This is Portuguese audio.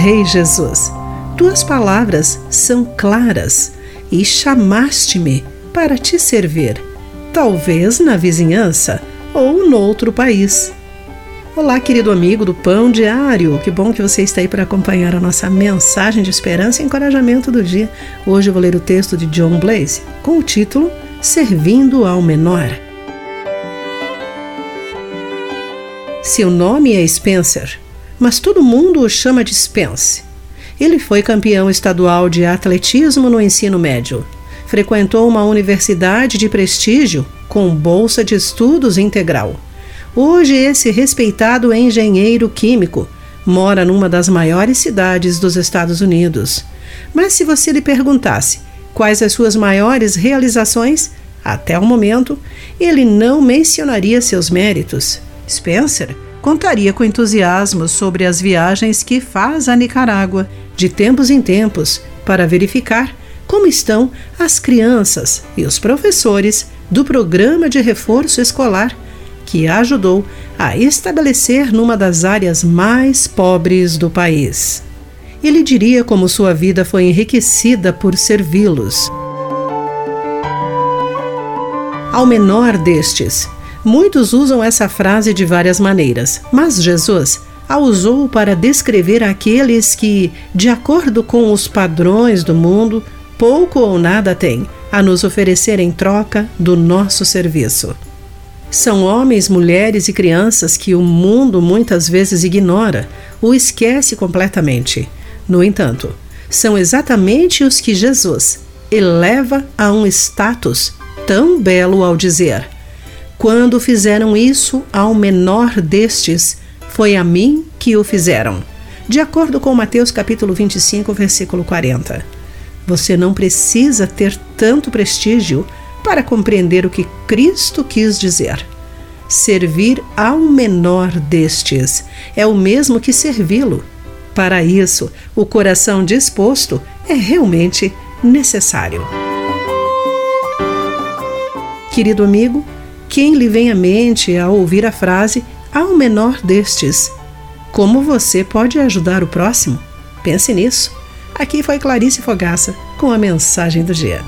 Rei Jesus. Tuas palavras são claras e chamaste-me para te servir, talvez na vizinhança ou noutro país. Olá, querido amigo do Pão Diário. Que bom que você está aí para acompanhar a nossa mensagem de esperança e encorajamento do dia. Hoje eu vou ler o texto de John Blaze com o título Servindo ao Menor. Seu nome é Spencer, mas todo mundo o chama de Spence. Ele foi campeão estadual de atletismo no ensino médio. Frequentou uma universidade de prestígio com bolsa de estudos integral. Hoje, esse respeitado engenheiro químico mora numa das maiores cidades dos Estados Unidos. Mas se você lhe perguntasse quais as suas maiores realizações, até o momento, ele não mencionaria seus méritos. Spencer contaria com entusiasmo sobre as viagens que faz à Nicarágua, de tempos em tempos, para verificar como estão as crianças e os professores do programa de reforço escolar que ajudou a estabelecer numa das áreas mais pobres do país. Ele diria como sua vida foi enriquecida por servi-los. Ao menor destes, Muitos usam essa frase de várias maneiras, mas Jesus a usou para descrever aqueles que, de acordo com os padrões do mundo, pouco ou nada têm a nos oferecer em troca do nosso serviço. São homens, mulheres e crianças que o mundo muitas vezes ignora ou esquece completamente. No entanto, são exatamente os que Jesus eleva a um status tão belo ao dizer: quando fizeram isso ao menor destes, foi a mim que o fizeram. De acordo com Mateus capítulo 25, versículo 40. Você não precisa ter tanto prestígio para compreender o que Cristo quis dizer. Servir ao menor destes é o mesmo que servi-lo. Para isso, o coração disposto é realmente necessário. Querido amigo, quem lhe vem à mente ao ouvir a frase ao menor destes? Como você pode ajudar o próximo? Pense nisso. Aqui foi Clarice Fogaça com a mensagem do dia.